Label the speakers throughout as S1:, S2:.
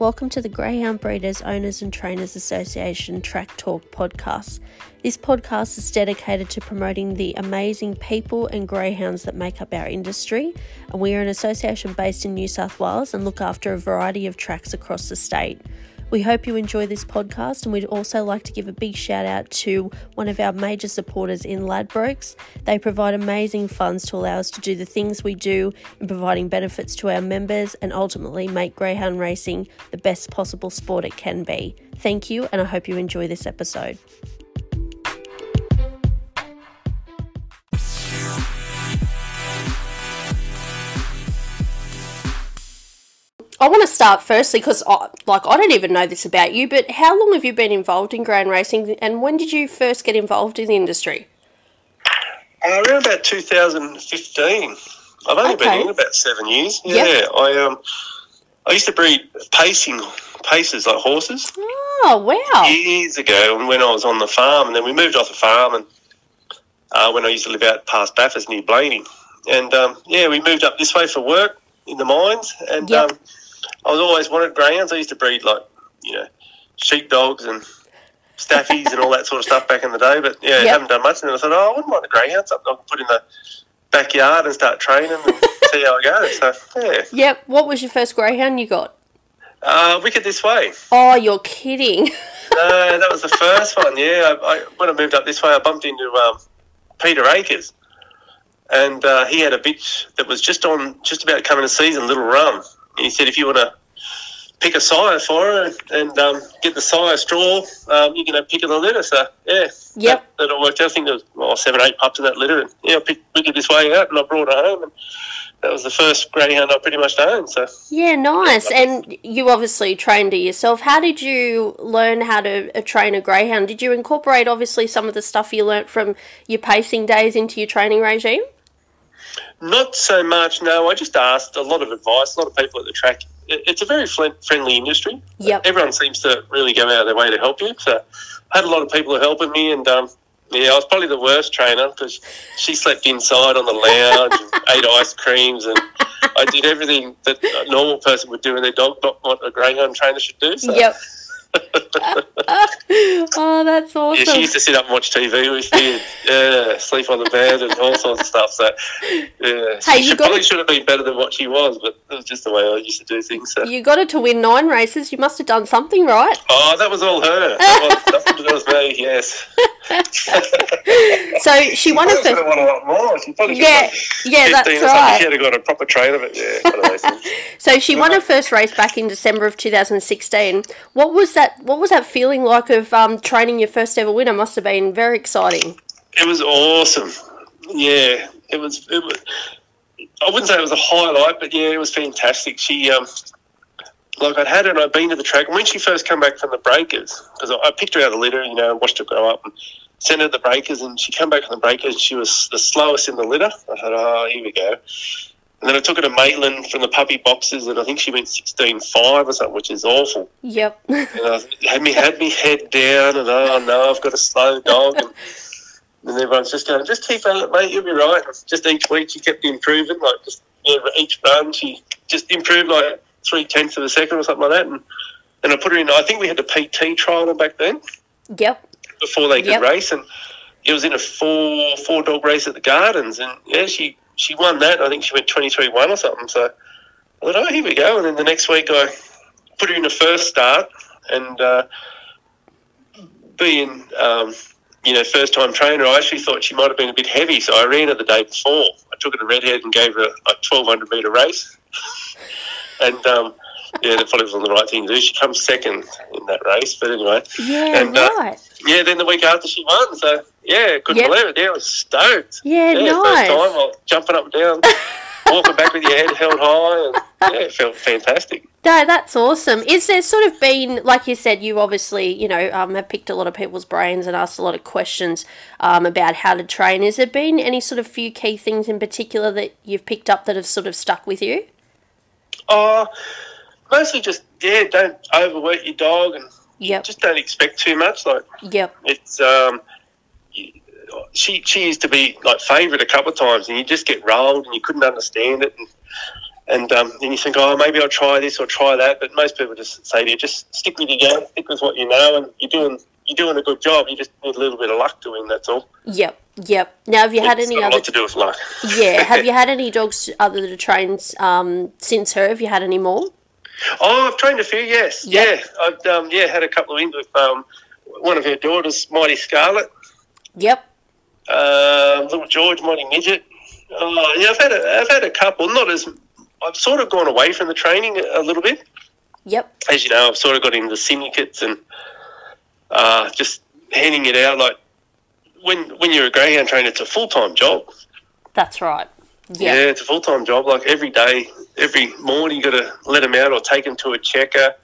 S1: Welcome to the Greyhound Breeders, Owners and Trainers Association Track Talk podcast. This podcast is dedicated to promoting the amazing people and greyhounds that make up our industry, and we are an association based in New South Wales and look after a variety of tracks across the state. We hope you enjoy this podcast, and we'd also like to give a big shout out to one of our major supporters in Ladbrokes. They provide amazing funds to allow us to do the things we do in providing benefits to our members and ultimately make greyhound racing the best possible sport it can be. Thank you, and I hope you enjoy this episode. I want to start firstly because, like, I don't even know this about you, but how long have you been involved in ground racing, and when did you first get involved in the industry?
S2: Uh, around about 2015. I've only
S1: Okay.
S2: been in about seven years.
S1: Yep.
S2: Yeah, I um, I used to breed pacing paces like horses
S1: Oh wow!
S2: years ago when I was on the farm, and then we moved off the farm and uh, when I used to live out past Bathurst near Blayney, and um, yeah, we moved up this way for work in the mines, and
S1: Yep.
S2: um, I was always wanted greyhounds. I used to breed like you know sheepdogs and staffies and all that sort of stuff back in the day, but yeah,
S1: Yep.
S2: haven't done much. And then I thought, oh, I wouldn't mind a greyhound. Something I can put in the backyard and start training and see how it goes. So yeah,
S1: Yep. What was your first greyhound you got?
S2: uh, wicked this way.
S1: Oh, you're kidding!
S2: No, that was the first one. Yeah, I, I, when I moved up this way, I bumped into um, Peter Akers, and uh, he had a bitch that was just on, just about coming to season, Little Rum. And he said, if you want to pick a sire for her and um, get the sire straw, um, you can have pick of the litter. So yeah,
S1: Yep.
S2: that, that all worked out. I think there was well, seven, eight pups in that litter, and yeah, I picked wicked this way out, and I brought her home, and that was the first greyhound I pretty much owned. So.
S1: Yeah, nice. And you obviously trained it yourself. How did you learn how to uh, train a greyhound? Did you incorporate obviously some of the stuff you learnt from your pacing days into your training regime?
S2: Not so much, no. I just asked a lot of advice. A lot of people at the track. It's a very friendly industry.
S1: Yep.
S2: Everyone seems to really go out of their way to help you. So I had a lot of people helping me, and um, yeah, I was probably the worst trainer because she slept inside on the lounge and ate ice creams, and I did everything that a normal person would do in their dog, not what a greyhound trainer should do. So.
S1: Yep. Oh, that's
S2: Yeah,
S1: awesome.
S2: she used to sit up and watch TV with me, and yeah, sleep on the bed and all sorts of stuff. So, yeah,
S1: Hey,
S2: she
S1: you
S2: should,
S1: gotta-
S2: probably should have been better than what she was, but was just the way I used to do things. So,
S1: You got her to win nine races. You must have done something right.
S2: oh, that was all her. That was, nothing to do with me. Yes,
S1: So she won her first.
S2: won a lot more. She probably
S1: Yeah, yeah,
S2: 15
S1: that's right.
S2: She had got a proper trainer, but yeah, one of it. Yeah.
S1: So she won her first race back in December of 2016. What was that? What was that feeling like of um, training your first ever winner? Must have been very exciting.
S2: It was awesome. Yeah, it was. It was. I wouldn't say it was a highlight, but yeah, it was fantastic. She, um, like I'd had her and I'd been to the track. And when she first came back from the breakers, because I, I picked her out of the litter, you know, watched her grow up and sent her to the breakers, and she came back on the breakers. and She was the slowest in the litter. I thought, oh, here we go. And then I took her to Maitland from the puppy boxes, and I think she went sixteen five or something, which is awful.
S1: Yep.
S2: And I had me had me head down, and oh no, I've got a slow dog. And, and everyone's just going, just keep at it, mate. You'll be right. Just each week she kept improving, like just yeah, each run she just improved like three tenths of a second or something like that. And and I put her in. I think we had the PT trial back then
S1: yep.
S2: before they could
S1: Yep.
S2: race, and it was in a four four dog race at the Gardens, and yeah, she she won that. I think she went twenty three one or something. So I thought, oh, here we go. And then the next week I put her in the first start, and uh, being um, you know first time trainer, I actually thought she might have been a bit heavy, so I ran her the day before. I took her to Redhead and gave her a twelve hundred meter race, and. Um, yeah, that probably wasn't the right thing to do. She comes second in that race, but anyway,
S1: Yeah.
S2: And, uh, yeah, then the week after she won, so yeah, couldn't
S1: Yep.
S2: believe it. Yeah, I was stoked.
S1: Yeah.
S2: yeah,
S1: nice.
S2: first time, I was jumping up and down, walking back with your head held high, and yeah, it felt fantastic.
S1: No, that's awesome. Is there sort of been, like you said, you obviously, you know, um, have picked a lot of people's brains and asked a lot of questions um, about how to train. Has there been any sort of few key things in particular that you've picked up that have sort of stuck with you?
S2: Oh, mostly just yeah, don't overwork your dog, and
S1: Yep.
S2: just don't expect too much. Like
S1: Yep.
S2: it's um, she she used to be like favourite a couple of times, and you just get rolled, and you couldn't understand it, and And um, then you think, oh, maybe I'll try this or try that. But most people just say to you, just stick with your game, stick with what you know, and you're doing you're doing a good job. You just need a little bit of luck to win. That's all.
S1: Yep, yep. Now, have you had
S2: It's
S1: any
S2: got a
S1: other?
S2: lot to do with luck.
S1: yeah, have you had any dogs other than trains um, since her? Have you had any more?
S2: Oh, I've trained a few. Yes,
S1: Yeah.
S2: yeah. I've um, yeah had a couple of wins with um, one of her daughters, Mighty Scarlet,
S1: Yep.
S2: Uh, little George, Mighty Midget. Oh, yeah, I've had a, I've had a couple. Not as I've sort of gone away from the training a little bit.
S1: Yep.
S2: As you know, I've sort of got into syndicates and uh, just handing it out. Like when when you're a greyhound trainer, it's a full time job.
S1: That's right.
S2: Yeah,
S1: Yep.
S2: it's a full time job. Like every day, every morning, you got to let them out or take them to a checker.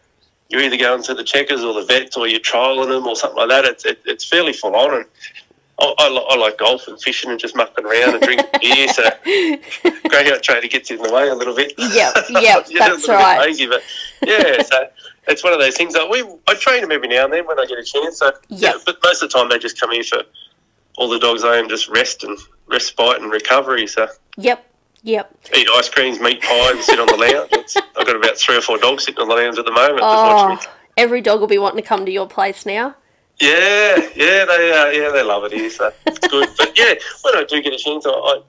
S2: You're either going to the checkers or the vets, or you're trialing them or something like that. It's it, it's fairly full on, and I, I, I like golf and fishing and just mucking around and drinking beer. So greyhound trainer gets in the way a little bit. You're a
S1: that's right.
S2: Lazy, but yeah, so it's one of those things. That we I train them every now and then when I get a chance. So yeah,
S1: Yep.
S2: but most of the time they just come in for all the dogs I am just rest and respite and recovery. So
S1: Yep. Yep.
S2: eat ice creams, meat pies, and sit on the lounge. It's, I've got about three or four dogs sitting on the lounge at the moment.
S1: Oh, every dog will be wanting to come to your place now.
S2: Yeah, yeah, they uh, yeah they love it here, so it's good. But yeah, when I do get a chance, I, I,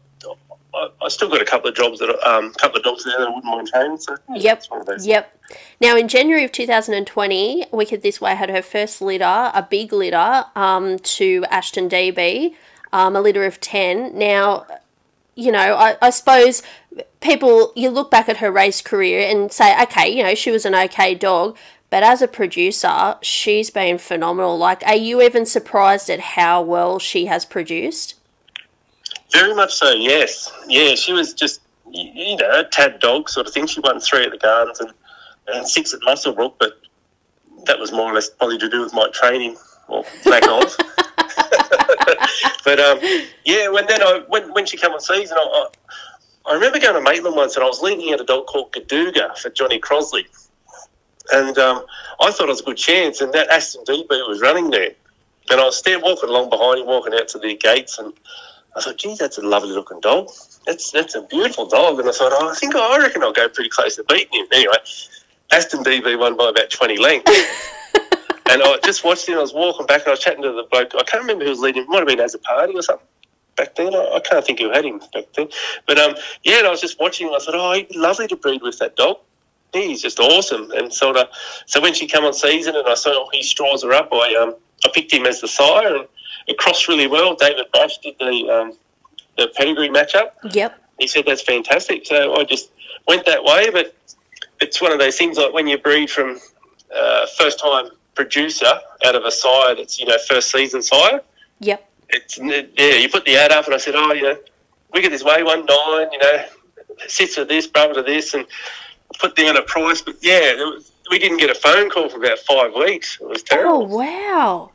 S2: I, I still got a couple of jobs that um, couple of jobs there that I wouldn't mind training. So
S1: Yep.
S2: one of those.
S1: Yep. Now, in January of 2020, Wicked This Way had her first litter, a big litter, um, to Aston DB, um, a litter of 10. Now, you know, I, I suppose people, you look back at her race career and say, okay, you know, she was an okay dog. But as a producer, she's been phenomenal. Like, are you even surprised at how well she has produced?
S2: Very much so. Yes, yeah. She was just you know a tad dog sort of thing. She won three at the Gardens and, and six at Muswellbrook, but that was more or less probably to do with my training or lack of. but um, yeah, when then I when when she came on season, I, I, I remember going to Maitland once and I was leading at a dog called Gadooga for Johnny Crosley, and um, I thought it was a good chance, and that Aston DB was running there, and I was there walking along behind him, walking out to the gates, and I thought, geez, that's a lovely looking dog. That's that's a beautiful dog, and I thought, oh, I think I reckon I'll go pretty close to beating him. Anyway, Aston DB won by about twenty lengths. And I just watched him. I was walking back, and I was chatting to the bloke. I can't remember who was leading. It might have been as a party or something back then. I, I can't think who had him back then. But um, yeah, and I was just watching him. I thought, oh, he'd be lovely to breed with that dog. He's just awesome. And sort of, so when she came on season, and I saw he straws her up, I um, I picked him as the sire, and it crossed really well. David Bash did the um, the pedigree matchup
S1: Yep.
S2: he said that's fantastic. So I just went that way. But it's one of those things like when you breed from uh, first time producer out of a sire that's you know first season sire.
S1: Yep.
S2: It's yeah. You put the ad up, and I said, oh, you know, Wicked This Way one nine. You know, sits to this, brother to this, and put down a price. But yeah, was, we didn't get a phone call for about five weeks. It was
S1: oh,
S2: terrible.
S1: Oh, wow.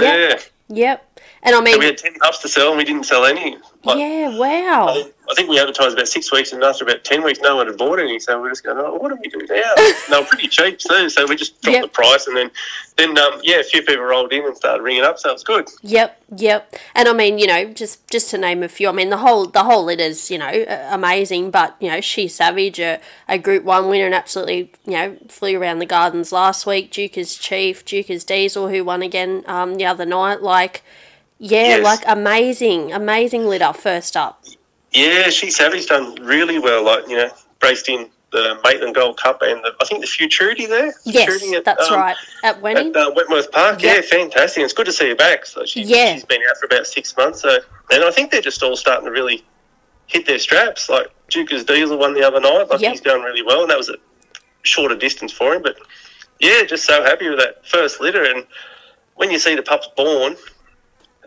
S2: yeah.
S1: Yep. And I mean,
S2: And we had ten cups to sell, and we didn't sell any. Like,
S1: yeah, wow.
S2: think, I think we advertised about six weeks, and after about ten weeks, no one had bought any. So we're just going, oh, what do we do now? they were pretty cheap too, so we just dropped
S1: Yep.
S2: the price, and then, then um, yeah, a few people rolled in and started ringing up, so it was good.
S1: Yep, yep. And I mean, you know, just just to name a few. I mean, the whole the whole litter's you know amazing, but you know, she Savage, a, a Group One winner, and absolutely you know flew around the gardens last week. Duker's Chief, Duker's Diesel, who won again um, the other night. Like, yeah,
S2: Yes.
S1: like amazing, amazing litter. First up.
S2: Yeah, she Savage done really well. Like you know, raced in the Maitland Gold Cup and the, I think the Futurity there.
S1: Yes,
S2: Futurity at,
S1: that's
S2: um,
S1: right. At Wenning.
S2: At uh, Wentworth Park,
S1: Yep.
S2: yeah, fantastic. It's good to see her back. So she,
S1: Yeah.
S2: she's been out for about six months. So, and I think they're just all starting to really hit their straps. Like Duker's Diesel won the other night. Like
S1: Yep.
S2: he's going really well, and that was a shorter distance for him. But yeah, just so happy with that first litter. And when you see the pups born,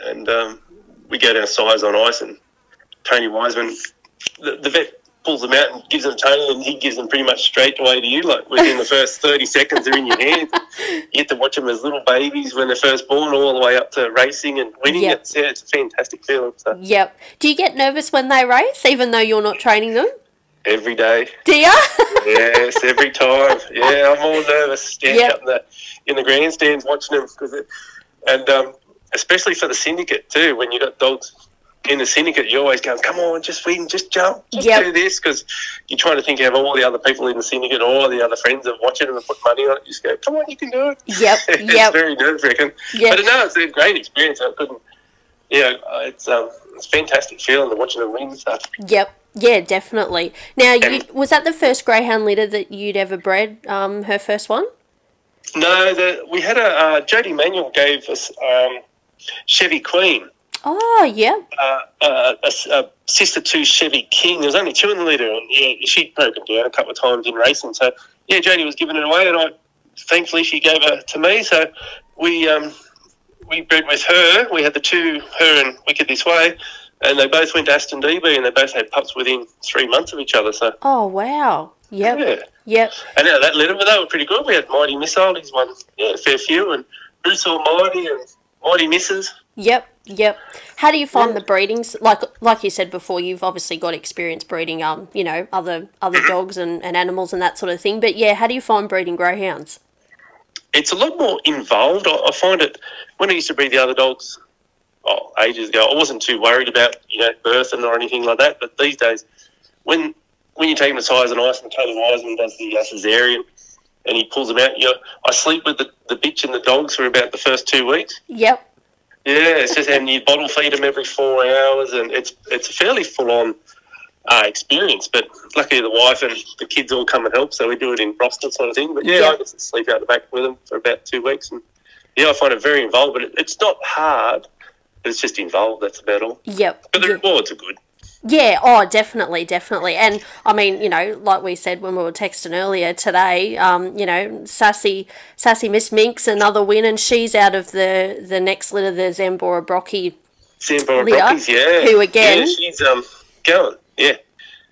S2: and um, we go down size on ice, and Tony Wiseman, the, the vet pulls them out and gives them to Tony, and he gives them pretty much straight away to you. Like within the first thirty seconds, they're in your hands. You get to watch them as little babies when they're first born, all the way up to racing and winning.
S1: Yep.
S2: It's, yeah, it's a fantastic feeling. So
S1: Yep. Do you get nervous when they race, even though you're not training them?
S2: every day,
S1: Do you?
S2: yes, every time. Yeah, I'm all nervous standing
S1: Yep.
S2: up in the in the grandstands watching them because, it, and um, especially for the syndicate too, when you got dogs in the syndicate, you're always going, "Come on, just win, just jump, just
S1: Yep.
S2: do this," because you're trying to think of all the other people in the syndicate, all the other friends that watch it and put money on it. You just go, "Come on, you can do it."
S1: Yep,
S2: it's
S1: yep.
S2: very nerve wracking.
S1: Yep.
S2: But no, it's a great experience. I couldn't. Yeah, uh, it's um, it's a fantastic feeling to watching them win stuff.
S1: Yep. Yeah, definitely. Now, you, was that the first greyhound litter that you'd ever bred? Um, her first one.
S2: No, the, we had a uh, Jody Manuel gave us um, Chevy Queen.
S1: Oh, yeah.
S2: uh, uh, a, a sister to Chevy King. There was only two in the litter, and yeah, she'd broken down a couple of times in racing. So yeah, Jodie was giving it away, and I thankfully she gave her to me. So we um, we bred with her. We had the two, her and Wicked This Way, and they both went to Aston DB, and they both had pups within three months of each other. So
S1: Oh, wow. Yep.
S2: yeah,
S1: Yep.
S2: and out that litter, but they were pretty good. We had Mighty Missile, he's won yeah, a fair few, and Bruce Almighty and Mighty Misses.
S1: Yep. Yep. How do you find the breedings? Like, like you said before, you've obviously got experience breeding, um, you know, other other dogs and, and animals and that sort of thing. But yeah, how do you find breeding greyhounds?
S2: it's a lot more involved. I, I find it when I used to breed the other dogs, oh, ages ago, I wasn't too worried about you know birthing or anything like that. But these days, when when you take them to size and ice, and Tony Wiseman does the uh, cesarean, and he pulls them out, you I sleep with the, the bitch and the dogs for about the first two weeks.
S1: Yep.
S2: Yeah, it's just and you bottle feed them every four hours, and it's it's a fairly full on uh, experience. But luckily, the wife and the kids all come and help, so we do it in Broston sort of thing. But yeah,
S1: Yeah.
S2: I get to sleep out the back with them for about two weeks, and yeah, I find it very involved. But it, it's not hard; it's just involved. That's about all.
S1: Yep.
S2: But the
S1: Yeah.
S2: rewards are good.
S1: Yeah, oh, definitely, definitely. And I mean, you know, like we said when we were texting earlier today, um, you know, sassy, sassy Miss Minx, another win, and she's out of the the next litter, the Zambora Brockie.
S2: Zambora Brockies, yeah.
S1: who again-
S2: Yeah, she's um going. Yeah,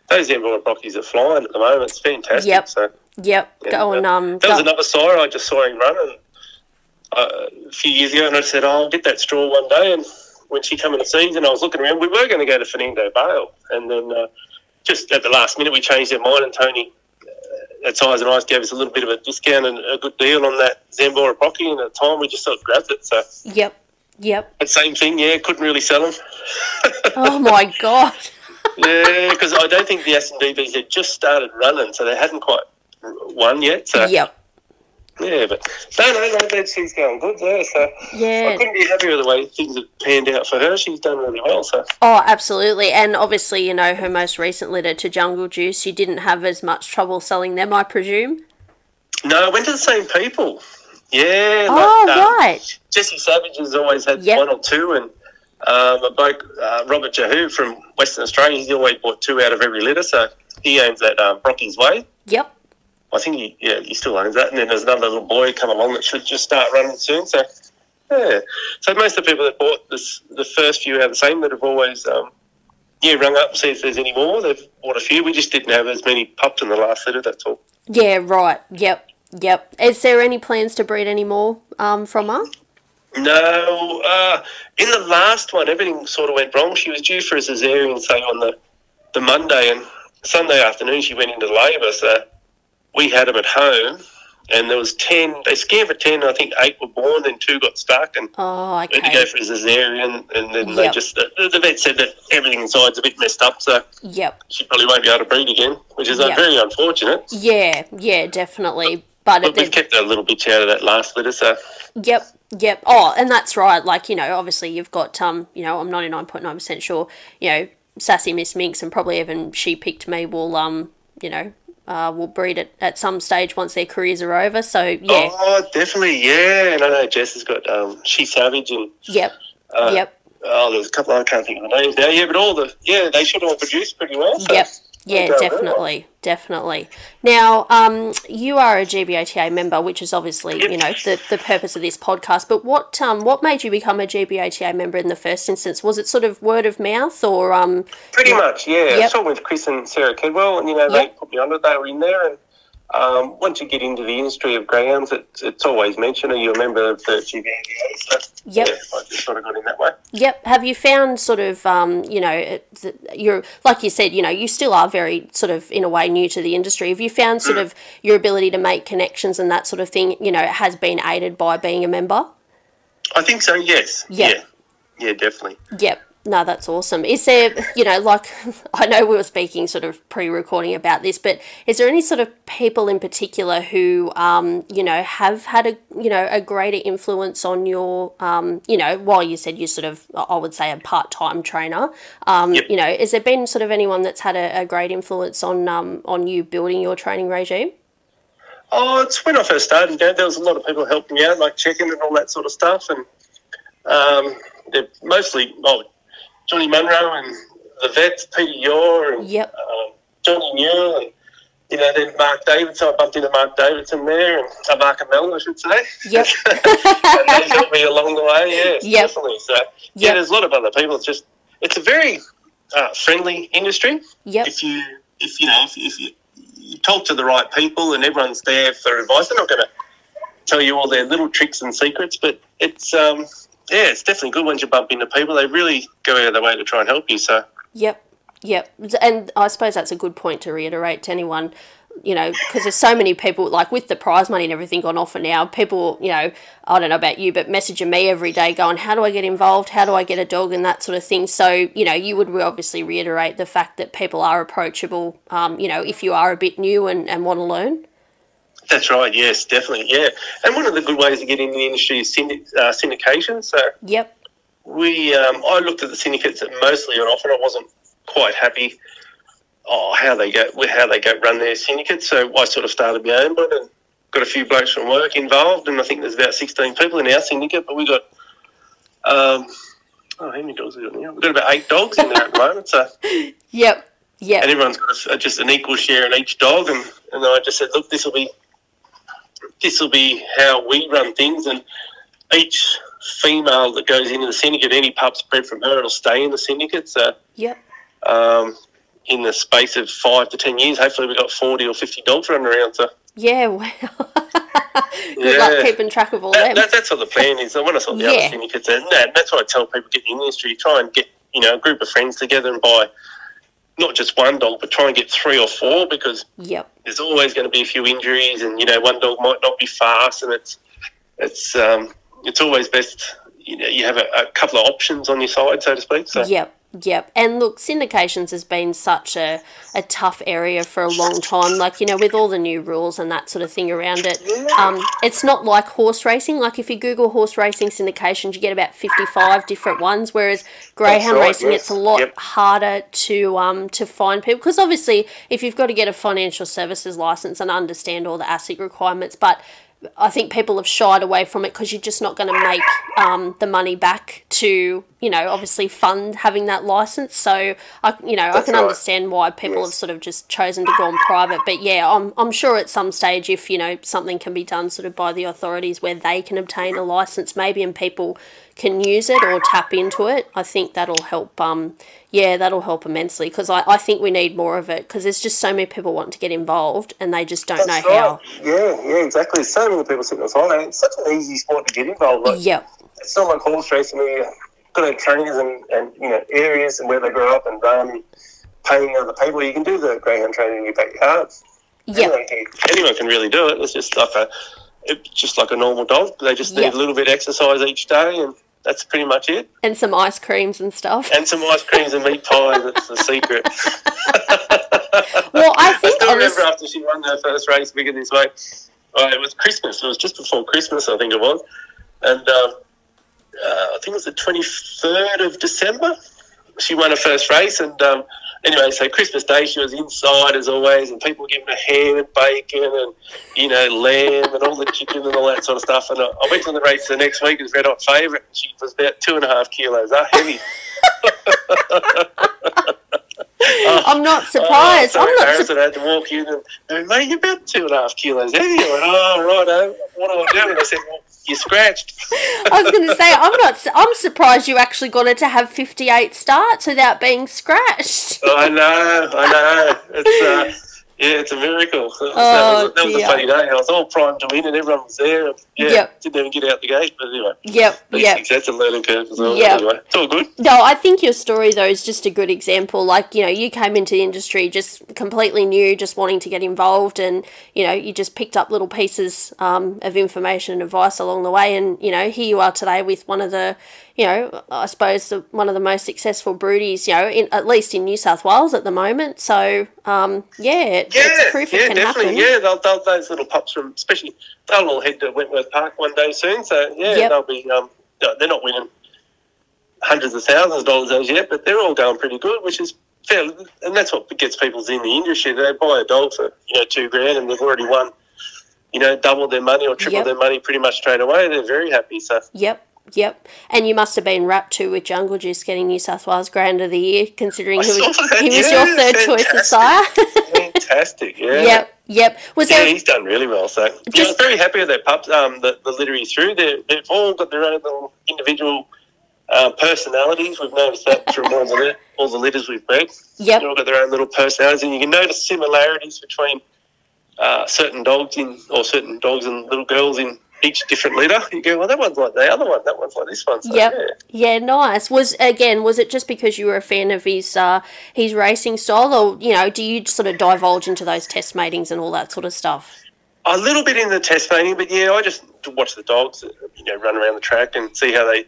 S2: those Zambora Brockies are flying at the moment. It's fantastic.
S1: Yep.
S2: So.
S1: Yep,
S2: Yeah,
S1: going. Um,
S2: That was
S1: go-
S2: another sire I just saw him running uh, a few years ago, and I said, oh, "I'll get that straw one day." And when she came in the season, I was looking around. We were going to go to Fernando Bale, and then uh, just at the last minute, we changed our mind, and Tony uh, at Size and Ice gave us a little bit of a discount and a good deal on that Zambora Brockie, and at the time, we just sort of grabbed it. So,
S1: Yep, yep.
S2: that same thing, yeah, couldn't really sell them.
S1: Oh my god.
S2: yeah, because I don't think the Aston DBs had just started running, so they hadn't quite won yet. So,
S1: Yep.
S2: Yeah, but no, no, no, that she's going good there. So
S1: yeah.
S2: I couldn't be happier with the way things have panned out for her. She's done really well. So
S1: Oh, absolutely. And obviously, you know, her most recent litter to Jungle Juice, you didn't have as much trouble selling them, I presume.
S2: no, I went to the same people. Yeah.
S1: Oh,
S2: like, um,
S1: right.
S2: Jesse Savage has always had
S1: Yep.
S2: one or two, and um, a bloke, uh, Robert Jahu from Western Australia, he's always bought two out of every litter. So he owns that um, Brocky's Way.
S1: Yep.
S2: I think he, yeah, he still owns that. And then there's another little boy come along that should just start running soon. So, yeah. So most of the people that bought this, the first few are the same that have always, um, yeah, rung up and see if there's any more. They've bought a few. We just didn't have as many pups in the last litter, that's all.
S1: Yeah, right. Yep. Yep. Is there any plans to breed any more um, from her?
S2: No, uh, in the last one, everything sort of went wrong. She was due for a cesarean, say, on the, the Monday, and Sunday afternoon she went into labour. So we had them at home, and there was 10. They scanned for 10, I think eight were born, then two got stuck, and
S1: Oh,
S2: we had to go for a cesarean, and then they just, the, the vet said that everything inside's a bit messed up, so
S1: Yep.
S2: she probably won't be able to breed again, which is uh,
S1: Yep.
S2: very unfortunate.
S1: Yeah, yeah, definitely. But
S2: But we've kept a little bit out of that last litter, so
S1: Yep, yep. Oh, and that's right. Like you know, obviously you've got um, you know, I'm 99.9 percent sure. You know, sassy Miss Minx and probably even she picked me will um, you know, uh, will breed it at some stage once their careers are over. So yeah,
S2: Oh, definitely, yeah. And I know Jess has got um, She Savage and
S1: yep,
S2: uh,
S1: yep,
S2: oh, there's a couple I can't think of the names now. Yeah, but all the yeah, they should all produce pretty well. So.
S1: yep. Yeah,
S2: Okay, very well.
S1: definitely, definitely. Now, um, you are a GBOTA member, which is obviously,
S2: Yep.
S1: you know, the, the purpose of this podcast. But what um, what made you become a GBOTA member in the first instance? Was it sort of word of mouth, or um,
S2: Pretty much, yeah. I
S1: Yep.
S2: saw with Chris and Sarah Kedwell, and you know
S1: Yep.
S2: they put me on it. They were in there, and um, once you get into the industry of greyhounds, it's, it's always mentioned. Are you a member of the GBNDA? So,
S1: Yep.
S2: Yeah, I just sort of got in that way.
S1: Yep. Have you found sort of, um, you know, you're like you said, you know, you still are very sort of in a way new to the industry. Have you found sort of your ability to make connections and that sort of thing, you know, has been aided by being a member?
S2: I think so. Yes.
S1: Yep.
S2: Yeah. Yeah, definitely.
S1: Yep. No, that's awesome. Is there, you know, like I know we were speaking sort of pre-recording about this, but is there any sort of people in particular who, um, you know, have had a, you know, a greater influence on your, um, you know, while you said you're sort of, I would say, a part-time trainer, um,
S2: Yep.
S1: you know, has there been sort of anyone that's had a, a great influence on, um, on you building your training regime?
S2: Oh, it's when I first started. You know, there was a lot of people helping me out, like checking and all that sort of stuff, and um, they're mostly oh, Johnny Munro and the vets, Peter Yor and
S1: Yep.
S2: um, Johnny Newell, and you know, then Mark Davidson. I bumped into Mark Davidson there, and uh, Mark Amell, I should say.
S1: Yep.
S2: and they helped me along the way. Yes,
S1: Yep.
S2: definitely. So yeah,
S1: Yep.
S2: there's a lot of other people. It's just it's a very uh, friendly industry.
S1: Yep.
S2: If you if you know if, if you, you talk to the right people and everyone's there for advice, they're not going to tell you all their little tricks and secrets. But it's um yeah, it's definitely good once you bump into people. They really go out of their way to try and help you. So
S1: Yep, yep. And I suppose that's a good point to reiterate to anyone, you know, because there's so many people, like with the prize money and everything on offer now, people, you know, I don't know about you, but messaging me every day going, how do I get involved? How do I get a dog? And that sort of thing. So, you know, you would obviously reiterate the fact that people are approachable, um, you know, if you are a bit new and, and want to learn.
S2: That's right. Yes, definitely. Yeah, and one of the good ways to get into the industry is syndi- uh, syndication. So
S1: Yep,
S2: we um, I looked at the syndicates that mostly on offer. I wasn't quite happy. Oh, how they go, how they go run their syndicates. So I sort of started my own one and got a few blokes from work involved. And I think there's about 16 people in our syndicate, but we got um, oh, how many dogs we got now? We've got about eight dogs in there at the moment. So
S1: yep, yep,
S2: and everyone's got a, just an equal share in each dog. And and I just said, look, this will be this will be how we run things, and each female that goes into the syndicate, any pups bred from her, it'll stay in the syndicate. So
S1: yep.
S2: um, in the space of five to ten years, hopefully we've got forty or fifty dogs running around. So
S1: Yeah, well. Good
S2: Yeah.
S1: luck keeping track of all
S2: that,
S1: them.
S2: that, that's what the plan is. I want to sort the
S1: Yeah.
S2: other syndicates, and that, that's what I tell people get in the industry. Try and get you know a group of friends together and buy not just one dog, but try and get three or four because
S1: Yep,
S2: there's always going to be a few injuries, and you know one dog might not be fast, and it's it's um, it's always best you know you have a, a couple of options on your side, so to speak. So
S1: Yep, yep. And look, syndications has been such a, a tough area for a long time. Like, you know, with all the new rules and that sort of thing around it. Um, it's not like horse racing. Like, if you Google horse racing syndications, you get about 55 different ones. Whereas greyhound
S2: right,
S1: racing,
S2: yes.
S1: it's a lot
S2: Yep.
S1: harder to um, to find people. Because obviously, if you've got to get a financial services license and understand all the ASIC requirements, but I think people have shied away from it because you're just not going to make um, the money back to, you know, obviously fund having that license. So I, you know, I can
S2: right.
S1: understand why people
S2: Yes.
S1: have sort of just chosen to go on private. But yeah, I'm, I'm sure at some stage, if you know something can be done sort of by the authorities where they can obtain a license, maybe and people can use it or tap into it, I think that'll help. Um, yeah, that'll help immensely because I, I think we need more of it because there's just so many people wanting to get involved and they just don't
S2: That's
S1: know how.
S2: Yeah, yeah, exactly. So many people sitting on the side. It's such an easy sport to get involved. Like,
S1: Yep.
S2: it's not like horse racing got to trainers and, and you know areas and where they grow up and run, paying other people. You can do the greyhound training in your backyard.
S1: Yep.
S2: Anyone can, anyone can really do it. It's just like a it's just like a normal dog. They just need
S1: Yep.
S2: a little bit of exercise each day, and that's pretty much it.
S1: And some ice creams and stuff.
S2: And some ice creams and meat pies. That's the secret.
S1: Well, I think
S2: still
S1: honest-
S2: remember after she won her first race Wicked This Way. Uh, it was Christmas. It was just before Christmas, I think it was, and um, uh, I think it was the twenty third of December. She won her first race, and um, anyway, so Christmas Day she was inside as always, and people were giving her ham and bacon and you know lamb and all the chicken and all that sort of stuff. And I, I went to the race the next week as red hot favourite. and She was about two and a half kilos, uh, heavy.
S1: I'm not surprised.
S2: Oh,
S1: I'm not
S2: embarrassed that I had to walk in and, and mate, you're about two and a half kilos heavy. I went, oh, right, what do I do? And I said, well, you scratched.
S1: I was going to say I'm not. I'm surprised you actually got it to have 58 starts without being scratched.
S2: I know, I know. It's, uh, yeah, it's a miracle. that was,
S1: Oh,
S2: that was a funny day. I was all primed to win and everyone was there. And, yeah,
S1: Yep.
S2: didn't even get out the gate. But anyway,
S1: Yep. Yep.
S2: things, that's a learning curve as well.
S1: Yep.
S2: Anyway, it's all good.
S1: No, I think your story though is just a good example. Like, you know, you came into the industry just completely new, just wanting to get involved, and you know, you just picked up little pieces um, of information and advice along the way. And you know, here you are today with one of the, you know, I suppose the, one of the most successful broodies, you know, in, at least in New South Wales at the moment. So, um, yeah, it,
S2: Yeah,
S1: it's proof
S2: yeah,
S1: it can
S2: definitely.
S1: happen.
S2: Yeah, they'll, they'll, those little pups from, especially, they'll all head to Wentworth Park one day soon. So yeah,
S1: Yep.
S2: they'll be. Um, they're not winning hundreds of thousands of dollars as yet, but they're all going pretty good, which is fair. And that's what gets people in the industry. They buy a dog for you know two grand, and they've already won. You know, double their money or triple
S1: Yep.
S2: their money pretty much straight away. They're very happy. So
S1: Yep, yep. And you must have been wrapped too with Jungle Juice getting New South Wales Grand of the Year, considering
S2: I
S1: he was, he was
S2: yeah,
S1: your third choice of sire.
S2: fantastic. Yeah.
S1: yep, yep. Was
S2: Yeah,
S1: there?
S2: he's done really well. So, yeah,
S1: Just-
S2: I'm very happy with their pups. Um, the, the litter he's through, they're, they've all got their own little individual uh, personalities. We've noticed that from all the all the litters we've bred.
S1: Yep.
S2: They've all got their own little personalities, and you can notice similarities between uh, certain dogs in or certain dogs and little girls in each different litter. You go, well, that one's like the other one. That one's like this one. So,
S1: Yep.
S2: yeah.
S1: Yeah, nice. Was again, was it just because you were a fan of his uh, his racing style, or you know, do you sort of divulge into those test matings and all that sort of stuff?
S2: A little bit in the test mating, but yeah, I just watch the dogs, you know, run around the track and see how they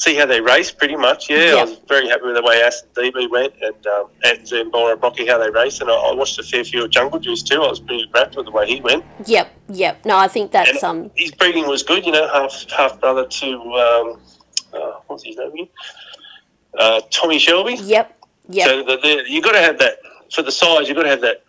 S2: see how they race. Pretty much, yeah.
S1: Yeah.
S2: I was very happy with the way Aston DB went and um, and Zambora Brockie how they raced, and I, I watched a fair few of Jungle Juice too. I was pretty wrapped with the way he went.
S1: Yep, yep. No, I think that's
S2: And
S1: um.
S2: his breeding was good, you know, half half brother to um, uh, what's his name? Uh, Tommy Shelby.
S1: Yep, yep.
S2: So the, the, you got to have that for the size. You have got to have that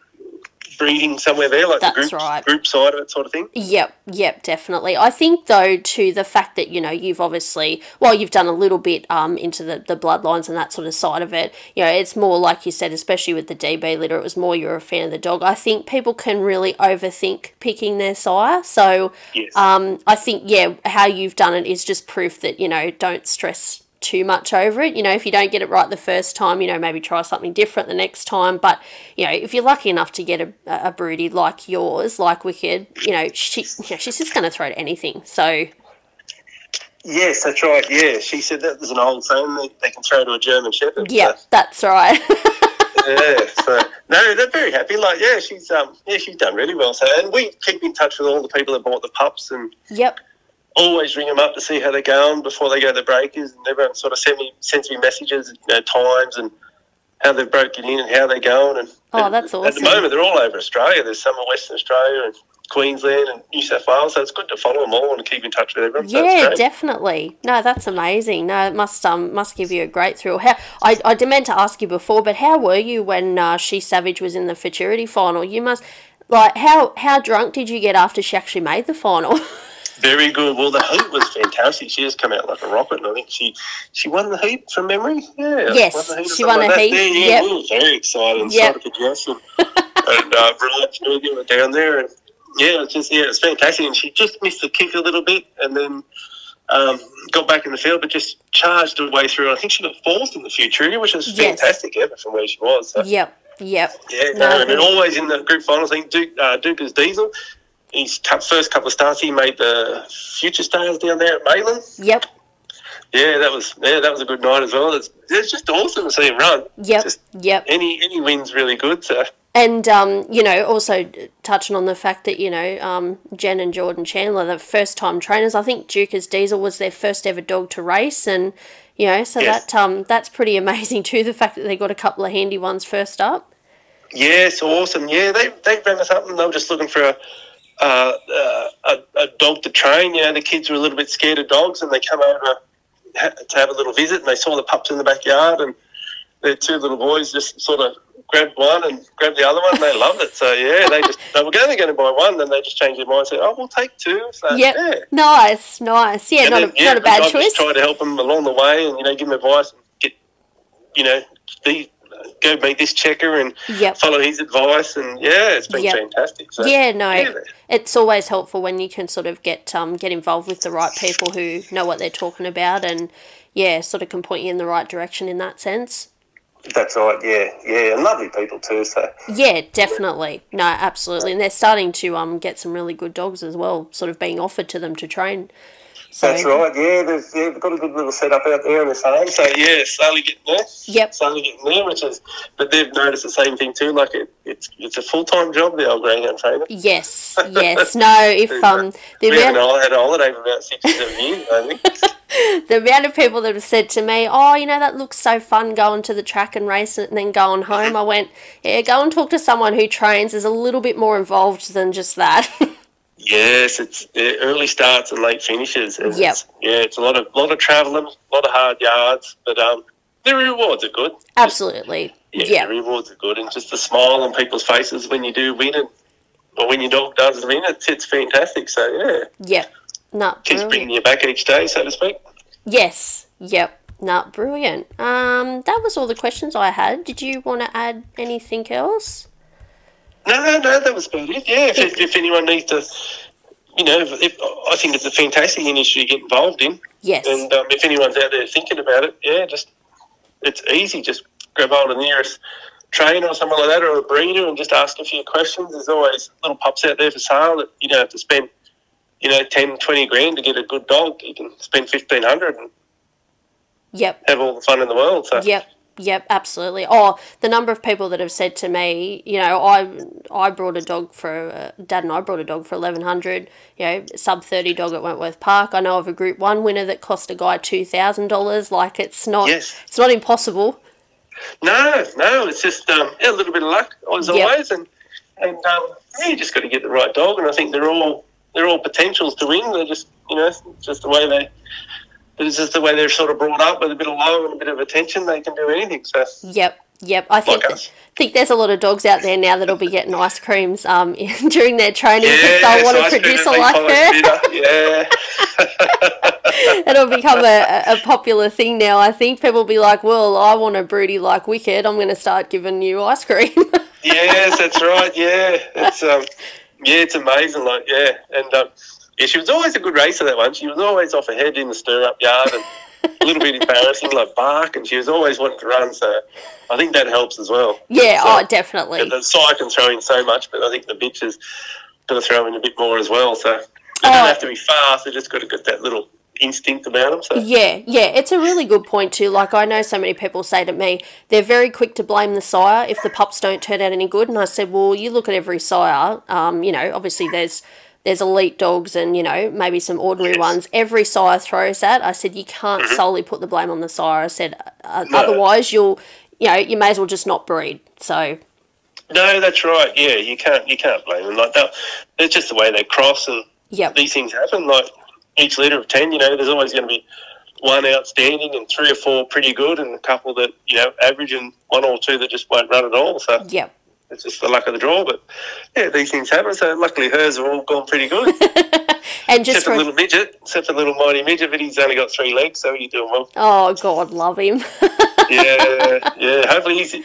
S2: breeding somewhere there, like
S1: That's
S2: the group
S1: right.
S2: group side of it, sort of thing.
S1: Yep, yep, definitely. I think though to the fact that you know you've obviously well you've done a little bit um into the the bloodlines and that sort of side of it. You know, it's more like you said, especially with the DB litter, it was more you're a fan of the dog. I think people can really overthink picking their sire. So
S2: Yes.
S1: um I think yeah, how you've done it is just proof that you know don't stress too much over it. You know, if you don't get it right the first time, you know, maybe try something different the next time. But, you know, if you're lucky enough to get a, a broody like yours, like Wicked, you know, she, you know, she's just going to throw at anything. So,
S2: Yes, that's right. Yeah, she said that was an old saying they, they can throw to a German Shepherd.
S1: yeah, that's right.
S2: Yeah. So no, they're very happy. Like, yeah, she's um, yeah, she's done really well. So, and we keep in touch with all the people that bought the pups and
S1: yep.
S2: Always ring them up to see how they're going before they go to the breakers. And everyone sort of send me sends me messages, you know, times and how they've broken in and how they're going. And
S1: Oh, that's
S2: At the moment, they're all over Australia. There's some in Western Australia and Queensland and New South Wales. So it's good to follow them all and keep in touch with everyone.
S1: Yeah, definitely. No, that's amazing. No, it must um must give you a great thrill. How I I did meant to ask you before, but how were you when uh, She Savage was in the futurity final? You must like how how drunk did you get after she actually made the final?
S2: Very good. Well, the heat was fantastic. She has come out like a rocket, and I think she she won the heat from memory. Yeah,
S1: Yes,
S2: won
S1: she won the heat,
S2: Yeah, yeah,
S1: yep.
S2: we were very excited and
S1: Yep.
S2: Jess and, and uh, Raj Nugent were down there, and yeah, it's just yeah, it's fantastic. And she just missed the kick a little bit, and then. Um, got back in the field, but just charged her way through. I think she got fourth in the future, which was
S1: Yes.
S2: fantastic ever from where she was. So,
S1: yep, yep.
S2: yeah,
S1: No,
S2: no, and always in the group finals, I think Duke, uh, Duke is Diesel. His first couple of starts, he made the Future Stars down there at Maitland.
S1: Yep,
S2: Yeah, that was yeah, that was a good night as well. It's, it's just awesome to see him run.
S1: yep,
S2: Just
S1: yep.
S2: any any win's really good. So
S1: And um, you know, also touching on the fact that you know, um, Jen and Jordan Chandler, the first time trainers. I think Duke's Diesel was their first ever dog to race, and you know, so
S2: Yes.
S1: that um, that's pretty amazing too. The fact that they got a couple of handy ones first up.
S2: Yes, awesome. Yeah, they they ran us up and they were just looking for a. Uh, uh, a, a dog to train. You know, the kids were a little bit scared of dogs, and they come over ha- to have a little visit, and they saw the pups in the backyard, and their two little boys just sort of grabbed one and grabbed the other one, and they loved it. So yeah, they just they were only going to buy one, then they just changed their mind, and said, "Oh, we'll take two. So
S1: Yep.
S2: yeah,
S1: Nice, nice. Yeah,
S2: And
S1: not
S2: then,
S1: a
S2: yeah,
S1: not a bad choice.
S2: Just try to help them along the way, and you know, give them advice, and get you know, the, go meet this checker and
S1: Yep.
S2: follow his advice, and yeah, it's been
S1: Yep.
S2: fantastic. So,
S1: Yeah, no,
S2: yeah.
S1: it's always helpful when you can sort of get um, get involved with the right people who know what they're talking about, and yeah, sort of can point you in the right direction in that sense.
S2: That's right. Yeah, yeah, and lovely people too. So
S1: Yeah, definitely. No, absolutely, and they're starting to um get some really good dogs as well, sort of being offered to them to train. So,
S2: that's right. Yeah, there's yeah, they've got a good little setup out there on the farm. So yeah, slowly getting there.
S1: Yep.
S2: Slowly getting there, which is, but they've noticed the same thing too. Like it, it's it's a full time job. The old greyhound trainer.
S1: Yes, yes. No, if um, the
S2: We haven't all had a holiday for about six or seven years, I think.
S1: the amount of people that have said to me, "Oh, you know that looks so fun going to the track and racing and then going home." I went, "Yeah, go and talk to someone who trains. Is a little bit more involved than just that."
S2: yes, it's early starts and late finishes. And
S1: Yep.
S2: it's- yeah, it's a lot of lot of travelling, a lot of hard yards, but um, the rewards are good.
S1: Absolutely.
S2: Yeah,
S1: Yeah.
S2: the rewards are good, and just the smile on people's faces when you do win, and or when your dog does win, it's it's fantastic. So yeah,
S1: Yeah. No,
S2: keeps
S1: brilliant.
S2: bringing you back each day, so to speak.
S1: Yes. Yep. Not brilliant. Um, that was all the questions I had. Did you want to add anything else?
S2: No, no, that was about it. Yeah, if, if, if anyone needs to, you know, if, if, I think it's a fantastic industry to get involved in.
S1: Yes.
S2: And um, if anyone's out there thinking about it, yeah, just it's easy. Just grab hold of the nearest trainer or someone like that, or a breeder, and just ask a few questions. There's always little pups out there for sale that you don't have to spend, you know, 10, 20 grand to get a good dog. You can spend fifteen hundred and
S1: Yep.
S2: have all the fun in the world. So
S1: Yep. Yep, absolutely. Oh, the number of people that have said to me, you know, I I brought a dog for uh, Dad and I brought a dog for eleven hundred. You know, sub thirty dog at Wentworth Park. I know of a Group One winner that cost a guy two thousand dollars. Like it's not,
S2: Yes.
S1: it's not impossible.
S2: No, no, it's just um, yeah, a little bit of luck as
S1: Yep.
S2: always, and and um, yeah, you just got to get the right dog, and I think they're all they're all potentials to win. They're just you know it's just the way they. It's just the way they're sort of brought up with a bit of love and a bit of attention. They can do anything. So
S1: Yep. Yep, I think
S2: Like
S1: think there's a lot of dogs out there now that'll be getting ice creams um, during their training because
S2: yeah,
S1: they want to produce
S2: a
S1: like her.
S2: Yeah,
S1: It'll become a, a popular thing now. I think people will be like, "Well, I want a broody like Wicked. I'm going to start giving you ice cream."
S2: yes, that's right. Yeah, it's um, yeah, it's amazing. Like yeah, and um, yeah, she was always a good racer. That one, she was always off ahead in the stirrup yard and a little bit embarrassing, like bark, and she was always wanting to run. So I think that helps as well.
S1: yeah,
S2: So-
S1: oh, definitely.
S2: Yeah, the sire can throw in so much, but I think the bitch is going to throw in a bit more as well. So they
S1: Oh.
S2: don't have to be fast; they just got to get that little instinct about them. So
S1: Yeah, yeah, it's a really good point too. Like I know so many people say to me, they're very quick to blame the sire if the pups don't turn out any good. And I said, well, you look at every sire. Um, you know, obviously there's there's elite dogs and you know maybe some ordinary
S2: Yes.
S1: ones. Every sire throws that. I said you can't solely put the blame on the sire. I said uh,
S2: No.
S1: otherwise you'll, you know, you may as well just not breed. So
S2: no, that's right. Yeah, you can't you can't blame them like that. It's just the way they cross, and
S1: yep,
S2: these things happen. Like each litter of ten, you know, there's always going to be one outstanding and three or four pretty good, and a couple that you know average, and one or two that just won't run at all. So
S1: yep.
S2: It's just the luck of the draw. But yeah, these things happen. So luckily, hers have all gone pretty good.
S1: And just
S2: except for
S1: for
S2: little midget, except a little mighty midget, but he's only got three legs, so he's doing well.
S1: oh god, love him.
S2: yeah, yeah. Hopefully, he's,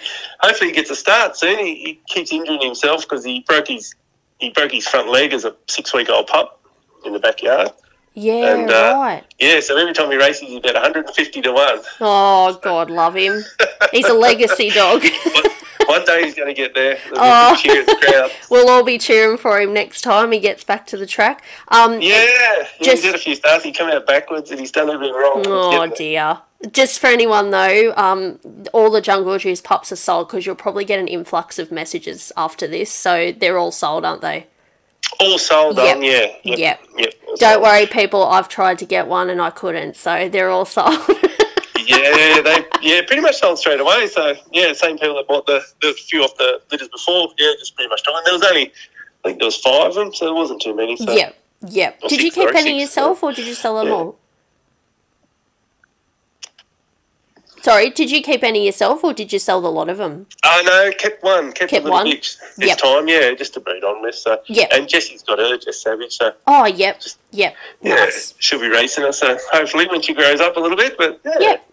S2: hopefully he gets a start soon. He, he keeps injuring himself because he broke his he broke his front leg as a six week old pup in the backyard.
S1: yeah,
S2: And, uh,
S1: right.
S2: Yeah, so every time he races, he's about 150 to one.
S1: Oh god, love him. He's a legacy dog.
S2: One- day he's going to get there.
S1: Oh.
S2: a cheer of the
S1: we'll all be cheering for him next time he gets back to the track. Um,
S2: Yeah, yeah
S1: Just-
S2: had a few starts. He come out backwards and he's done everything wrong.
S1: Oh dear. Just for anyone though, um, all the Jungle Juice pups are sold because you'll probably get an influx of messages after this. So they're all sold, aren't they?
S2: All sold
S1: Yep.
S2: on, yeah. Yep.
S1: Yep.
S2: Yep.
S1: Don't
S2: sold.
S1: worry, people. I've tried to get one and I couldn't, so they're all sold.
S2: Yeah, they yeah pretty much sold straight away. So yeah, same people that bought the the few off the litters before. Yeah, just pretty much gone. There was only I think there was five of them, so there wasn't too many. So.
S1: yep, yep.
S2: Or
S1: Did you keep any yourself, or did you sell them
S2: Yeah.
S1: all? Sorry, did you keep any yourself, or did you sell the lot of them?
S2: Oh no, kept one, kept,
S1: Kept
S2: a little
S1: one?
S2: bitch this
S1: Yep.
S2: time. Yeah, just to breed on with. So
S1: Yep.
S2: and Jessie's got her, Jess Savage. So
S1: Oh, yep, yep.
S2: yeah,
S1: Nice.
S2: she'll be racing us. So hopefully when she grows up a little bit, but yeah,
S1: Yep.